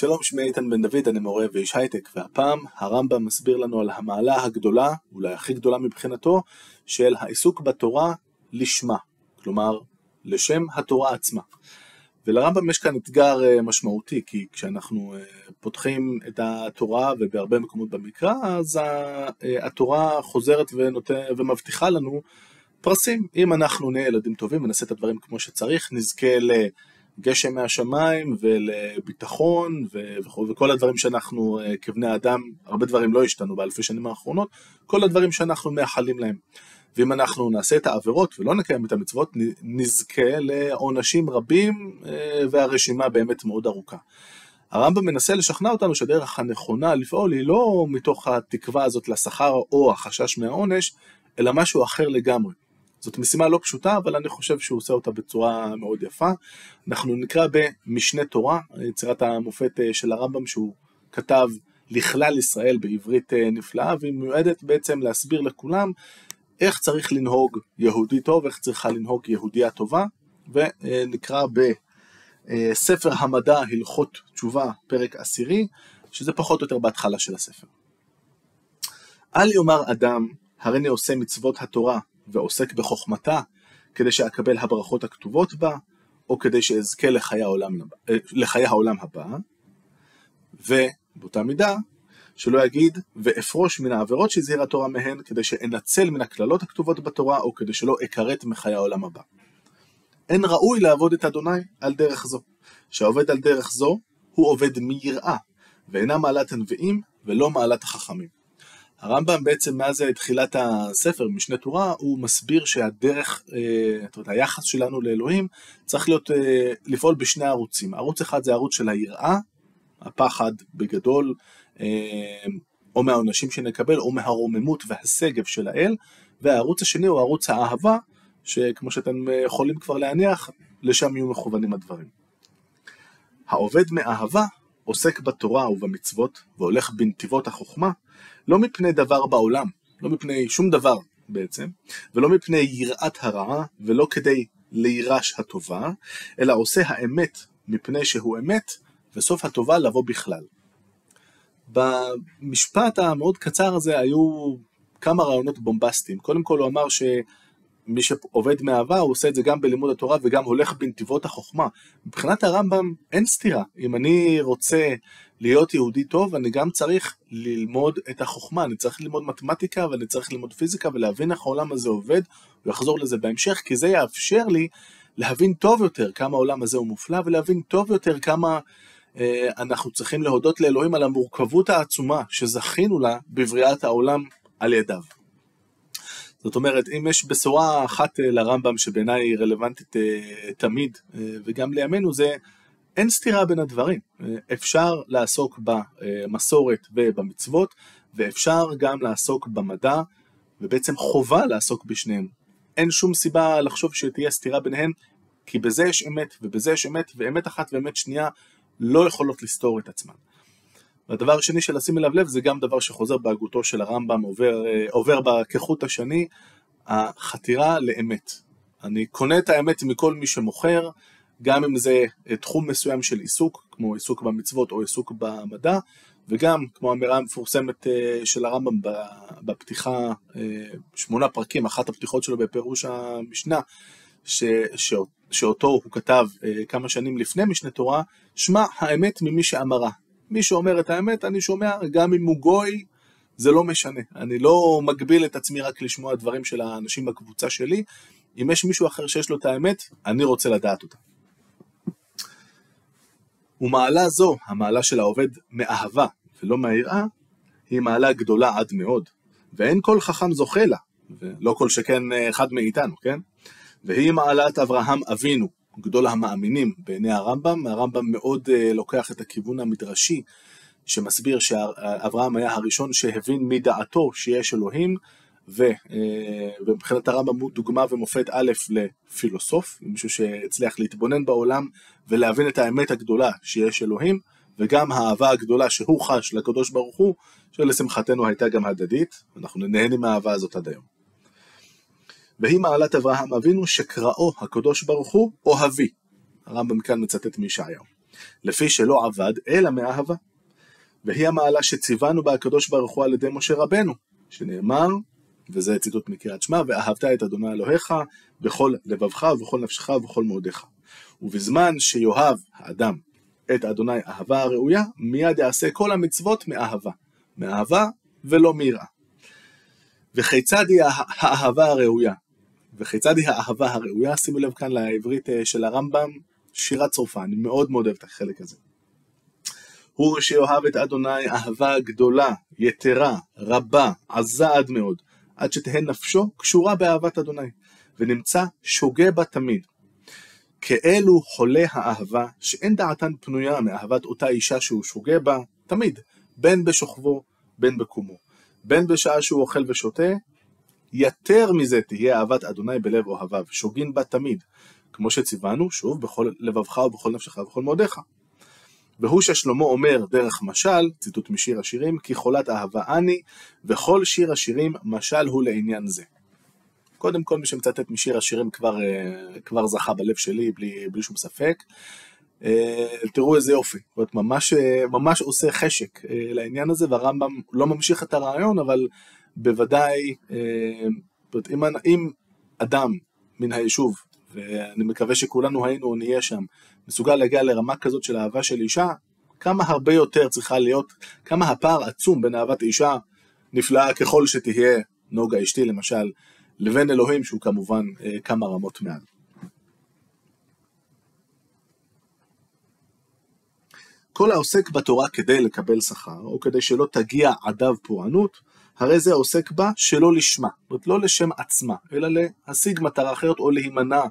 שלום, שמי איתן בן דוד, אני מורה ואיש הייטק, והפעם הרמב"ם מסביר לנו על המעלה הגדולה, אולי הכי גדולה מבחינתו, של העיסוק בתורה לשמה, כלומר, לשם התורה עצמה. ולרמב"ם יש כאן אתגר אה, משמעותי, כי כשאנחנו אה, פותחים את התורה, ובהרבה מקומות במקרא, אז אה, התורה חוזרת ונותן, ומבטיחה לנו פרסים. אם אנחנו נהיה ילדים טובים ונעשה את הדברים כמו שצריך, נזכה ל... גשם מהשמיים ולביטחון וכו', וכל הדברים שאנחנו כבני אדם, הרבה דברים לא השתנו באלפי שנים האחרונות, כל הדברים שאנחנו מייחלים להם. ואם אנחנו נעשה את העבירות ולא נקיים את המצוות, נזכה לעונשים רבים והרשימה באמת מאוד ארוכה. הרמב"ם מנסה לשכנע אותנו שהדרך הנכונה לפעול היא לא מתוך התקווה הזאת לשכר או החשש מהעונש, אלא משהו אחר לגמרי. זאת משימה לא פשוטה, אבל אני חושב שהוא עושה אותה בצורה מאוד יפה. אנחנו נקרא במשנה תורה, יצירת המופת אה, של הרמב"ם שהוא כתב לכלל ישראל בעברית אה, נפלאה, והיא מיועדת בעצם להסביר לכולם איך צריך לנהוג יהודי טוב, איך צריכה לנהוג יהודייה טובה, ונקרא בספר המדע הלכות תשובה, פרק עשירי, שזה פחות או יותר בהתחלה של הספר. אל יאמר אדם, הריני עושה מצוות התורה ועוסק בחוכמתה, כדי שאקבל הברכות הכתובות בה, או כדי שאזכה לחיי העולם, אה, לחיי העולם הבא, ובאותה מידה, שלא יגיד, ואפרוש מן העבירות שהזהירה התורה מהן, כדי שאנצל מן הקללות הכתובות בתורה, או כדי שלא אכרת מחיי העולם הבא. אין ראוי לעבוד את אדוני על דרך זו. שהעובד על דרך זו, הוא עובד מיראה, ואינה מעלת הנביאים, ולא מעלת החכמים. הרמב"ם בעצם מאז תחילת הספר, משנה תורה, הוא מסביר שהדרך, אה, זאת אומרת, היחס שלנו לאלוהים צריך להיות, אה, לפעול בשני ערוצים. ערוץ אחד זה ערוץ של היראה, הפחד בגדול, אה, או מהעונשים שנקבל, או מהרוממות והשגב של האל, והערוץ השני הוא ערוץ האהבה, שכמו שאתם יכולים כבר להניח, לשם יהיו מכוונים הדברים. העובד מאהבה עוסק בתורה ובמצוות, והולך בנתיבות החוכמה, לא מפני דבר בעולם, לא מפני שום דבר בעצם, ולא מפני יראת הרע, ולא כדי לירש הטובה, אלא עושה האמת מפני שהוא אמת, וסוף הטובה לבוא בכלל. במשפט המאוד קצר הזה היו כמה רעיונות בומבסטיים. קודם כל הוא אמר ש... מי שעובד מאהבה הוא עושה את זה גם בלימוד התורה וגם הולך בנתיבות החוכמה. מבחינת הרמב"ם אין סתירה. אם אני רוצה להיות יהודי טוב, אני גם צריך ללמוד את החוכמה, אני צריך ללמוד מתמטיקה ואני צריך ללמוד פיזיקה ולהבין איך העולם הזה עובד, ולחזור לזה בהמשך, כי זה יאפשר לי להבין טוב יותר כמה העולם הזה הוא מופלא, ולהבין טוב יותר כמה אה, אנחנו צריכים להודות לאלוהים על המורכבות העצומה שזכינו לה בבריאת העולם על ידיו. זאת אומרת, אם יש בשורה אחת אה, לרמב"ם שבעיניי היא רלוונטית אה, תמיד, אה, וגם לימינו, זה אין סתירה בין הדברים. אפשר לעסוק במסורת ובמצוות, ואפשר גם לעסוק במדע, ובעצם חובה לעסוק בשניהם. אין שום סיבה לחשוב שתהיה סתירה ביניהם, כי בזה יש אמת, ובזה יש אמת, ואמת אחת ואמת שנייה לא יכולות לסתור את עצמן. והדבר השני של לשים אליו לב זה גם דבר שחוזר בהגותו של הרמב"ם, עובר, אה, עובר בה כחוט השני, החתירה לאמת. אני קונה את האמת מכל מי שמוכר, גם אם זה אה, תחום מסוים של עיסוק, כמו עיסוק במצוות או עיסוק במדע, וגם, כמו האמירה המפורסמת אה, של הרמב"ם בפתיחה, שמונה פרקים, אחת הפתיחות שלו בפירוש המשנה, ש, ש, שאותו הוא כתב כמה שנים לפני משנה תורה, שמע האמת ממי שאמרה. מי שאומר את האמת, אני שומע, גם אם הוא גוי, זה לא משנה. אני לא מגביל את עצמי רק לשמוע דברים של האנשים בקבוצה שלי. אם יש מישהו אחר שיש לו את האמת, אני רוצה לדעת אותה. ומעלה זו, המעלה של העובד מאהבה ולא מהיראה, היא מעלה גדולה עד מאוד, ואין כל חכם זוכה לה, ולא כל שכן אחד מאיתנו, כן? והיא מעלת אברהם אבינו, גדול המאמינים בעיני הרמב"ם, הרמב"ם מאוד uh, לוקח את הכיוון המדרשי שמסביר שאברהם היה הראשון שהבין מדעתו שיש אלוהים ו, uh, ומבחינת הרמב"ם הוא דוגמה ומופת א' לפילוסוף, מישהו שהצליח להתבונן בעולם ולהבין את האמת הגדולה שיש אלוהים וגם האהבה הגדולה שהוא חש לקדוש ברוך הוא שלשמחתנו הייתה גם הדדית, אנחנו נהנים מהאהבה הזאת עד היום. והיא מעלת אברהם אבינו שקראו הקדוש ברוך הוא אוהבי. הרמב"ם כאן מצטט מישעיהו. לפי שלא עבד, אלא מאהבה. והיא המעלה שציוונו בה הקדוש ברוך הוא על ידי משה רבנו, שנאמר, וזה ציטוט מקריאת שמע, ואהבת את אדוני אלוהיך בכל לבבך ובכל נפשך ובכל מאודיך. ובזמן שיאהב האדם את אדוני אהבה הראויה, מיד יעשה כל המצוות מאהבה. מאהבה ולא מיראה. וכיצד היא האהבה הראויה? וכיצד היא האהבה הראויה? שימו לב כאן לעברית אה, של הרמב"ם, שירת צרופה, אני מאוד מאוד אוהב את החלק הזה. הוא שאוהב את אדוני אהבה גדולה, יתרה, רבה, עזה עד מאוד, עד שתהא נפשו קשורה באהבת אדוני, ונמצא שוגה בה תמיד. כאלו חולי האהבה, שאין דעתן פנויה מאהבת אותה אישה שהוא שוגה בה, תמיד, בין בשוכבו, בין בקומו. בין בשעה שהוא אוכל ושותה, יותר מזה תהיה אהבת אדוני בלב אוהביו, שוגין בה תמיד, כמו שציוונו, שוב, בכל לבבך ובכל נפשך ובכל מאודיך. והוא ששלמה אומר דרך משל, ציטוט משיר השירים, כי חולת אהבה אני, וכל שיר השירים משל הוא לעניין זה. קודם כל מי שמצטט משיר השירים כבר, אה, כבר זכה בלב שלי בלי, בלי שום ספק. אה, תראו איזה יופי, זאת אומרת, ממש, אה, ממש עושה חשק לעניין הזה, והרמב"ם לא ממשיך את הרעיון, אבל בוודאי, אם, אם אדם מן היישוב, ואני מקווה שכולנו היינו או נהיה שם, מסוגל להגיע לרמה כזאת של אהבה של אישה, כמה הרבה יותר צריכה להיות, כמה הפער עצום בין אהבת אישה נפלאה ככל שתהיה נוגה אשתי למשל, לבין אלוהים שהוא כמובן אה, כמה רמות מעל. כל העוסק בתורה כדי לקבל שכר, או כדי שלא תגיע עדיו פורענות, הרי זה עוסק בה שלא לשמה, זאת אומרת לא לשם עצמה, אלא להשיג מטרה אחרת או להימנע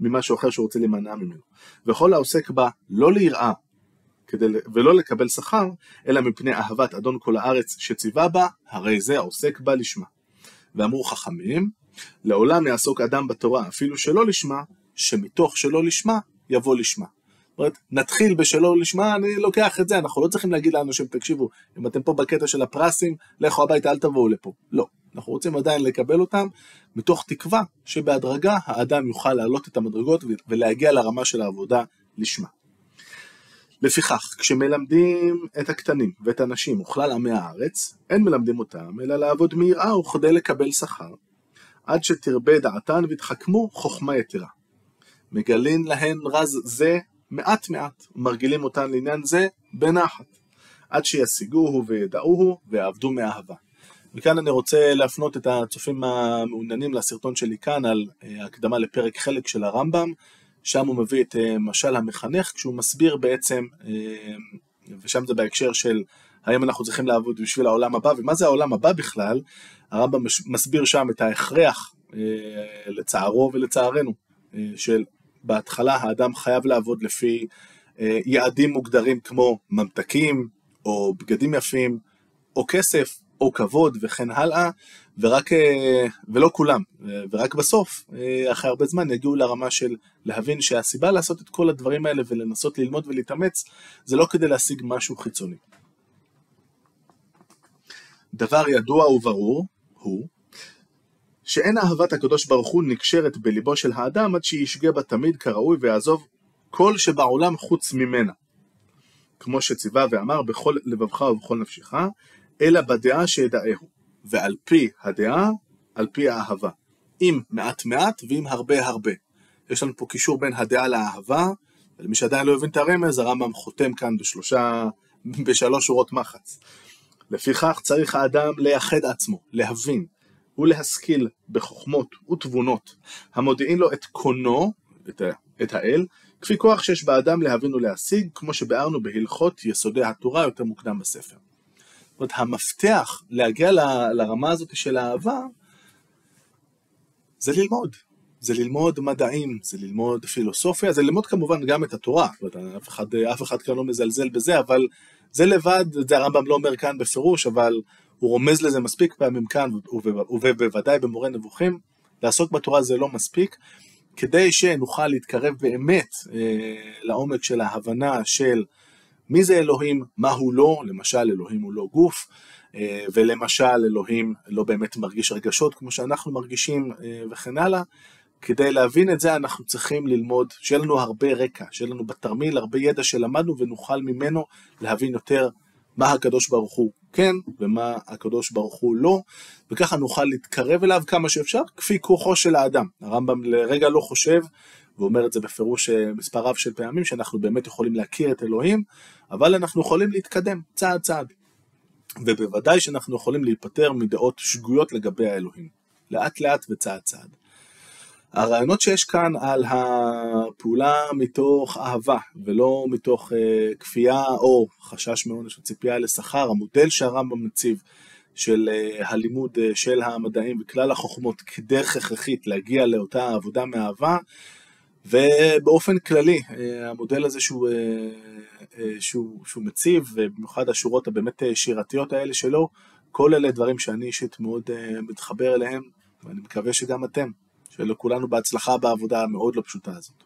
ממשהו אחר שהוא רוצה להימנע ממנו. וכל העוסק בה לא ליראה כדי, ולא לקבל שכר, אלא מפני אהבת אדון כל הארץ שציווה בה, הרי זה העוסק בה לשמה. ואמרו חכמים, לעולם יעסוק אדם בתורה אפילו שלא לשמה, שמתוך שלא לשמה יבוא לשמה. אומרת, נתחיל בשלא לשמה, אני לוקח את זה, אנחנו לא צריכים להגיד לאנשים, תקשיבו, אם אתם פה בקטע של הפרסים, לכו הביתה, אל תבואו לפה. לא. אנחנו רוצים עדיין לקבל אותם, מתוך תקווה שבהדרגה האדם יוכל להעלות את המדרגות ולהגיע לרמה של העבודה לשמה. לפיכך, כשמלמדים את הקטנים ואת הנשים וכלל עמי הארץ, אין מלמדים אותם אלא לעבוד מיראה וכדי לקבל שכר, עד שתרבה דעתן ויתחכמו חוכמה יתרה. מגלין להן רז זה מעט מעט, ומרגילים אותן לעניין זה בנחת, עד שישיגוהו וידעוהו ויעבדו מאהבה. וכאן אני רוצה להפנות את הצופים המעוניינים לסרטון שלי כאן על אה, הקדמה לפרק חלק של הרמב"ם, שם הוא מביא את אה, משל המחנך, כשהוא מסביר בעצם, אה, ושם זה בהקשר של האם אנחנו צריכים לעבוד בשביל העולם הבא, ומה זה העולם הבא בכלל, הרמב"ם מסביר שם את ההכרח, לצערו ולצערנו, של בהתחלה האדם חייב לעבוד לפי יעדים מוגדרים כמו ממתקים, או בגדים יפים, או כסף, או כבוד וכן הלאה, ורק, אה, ולא כולם, ורק בסוף, אה, אחרי הרבה זמן, יגיעו לרמה של להבין שהסיבה לעשות את כל הדברים האלה ולנסות ללמוד ולהתאמץ, זה לא כדי להשיג משהו חיצוני. דבר ידוע וברור הוא שאין אהבת הקדוש ברוך הוא נקשרת בליבו של האדם עד שישגה בה תמיד כראוי ויעזוב כל שבעולם חוץ ממנה. כמו שציווה ואמר בכל לבבך ובכל נפשך, אלא בדעה שידעהו, ועל פי הדעה, על פי האהבה. אם מעט מעט ואם הרבה הרבה. יש לנו פה קישור בין הדעה לאהבה, ולמי שעדיין לא הבין את הרמז, הרמב"ם חותם כאן בשלושה, בשלוש שורות מחץ. לפיכך צריך האדם לייחד עצמו, להבין ולהשכיל בחוכמות ותבונות, המודיעין לו את קונו, את, את האל, כפי כוח שיש באדם להבין ולהשיג, כמו שביארנו בהלכות יסודי התורה יותר מוקדם בספר. זאת אומרת, המפתח להגיע ל, לרמה הזאת של האהבה, זה ללמוד. זה ללמוד מדעים, זה ללמוד פילוסופיה, זה ללמוד כמובן גם את התורה, זאת אומרת, אף אחד, אף אחד כאן לא מזלזל בזה, אבל זה לבד, זה הרמב"ם לא אומר כאן בפירוש, אבל הוא רומז לזה מספיק פעמים כאן, ובוודאי במורה נבוכים, לעסוק בתורה זה לא מספיק, כדי שנוכל להתקרב באמת אה, לעומק של ההבנה של מי זה אלוהים, מה הוא לא, למשל אלוהים הוא לא גוף, אה, ולמשל אלוהים לא באמת מרגיש רגשות כמו שאנחנו מרגישים אה, וכן הלאה, כדי להבין את זה אנחנו צריכים ללמוד, שיהיה לנו הרבה רקע, שיהיה לנו בתרמיל הרבה ידע שלמדנו ונוכל ממנו להבין יותר מה הקדוש ברוך הוא כן ומה הקדוש ברוך הוא לא, וככה נוכל להתקרב אליו כמה שאפשר, כפי כוחו של האדם. הרמב"ם לרגע לא חושב, ואומר את זה בפירוש אה, מספר רב של פעמים, שאנחנו באמת יכולים להכיר את אלוהים, אבל אנחנו יכולים להתקדם צעד צעד. ובוודאי שאנחנו יכולים להיפטר מדעות שגויות לגבי האלוהים, לאט לאט וצעד צעד. הרעיונות שיש כאן על הפעולה מתוך אהבה ולא מתוך uh, כפייה או חשש מעונש או ציפייה לשכר, המודל שהרמב"ם מציב של uh, הלימוד uh, של המדעים וכלל החוכמות כדרך הכרחית להגיע לאותה עבודה מאהבה, ובאופן כללי uh, המודל הזה שהוא, uh, uh, שהוא, שהוא מציב, ובמיוחד השורות הבאמת שירתיות האלה שלו, כל אלה דברים שאני אישית מאוד מתחבר אליהם, ואני מקווה שגם אתם. שלכולנו בהצלחה בעבודה המאוד לא פשוטה הזאת.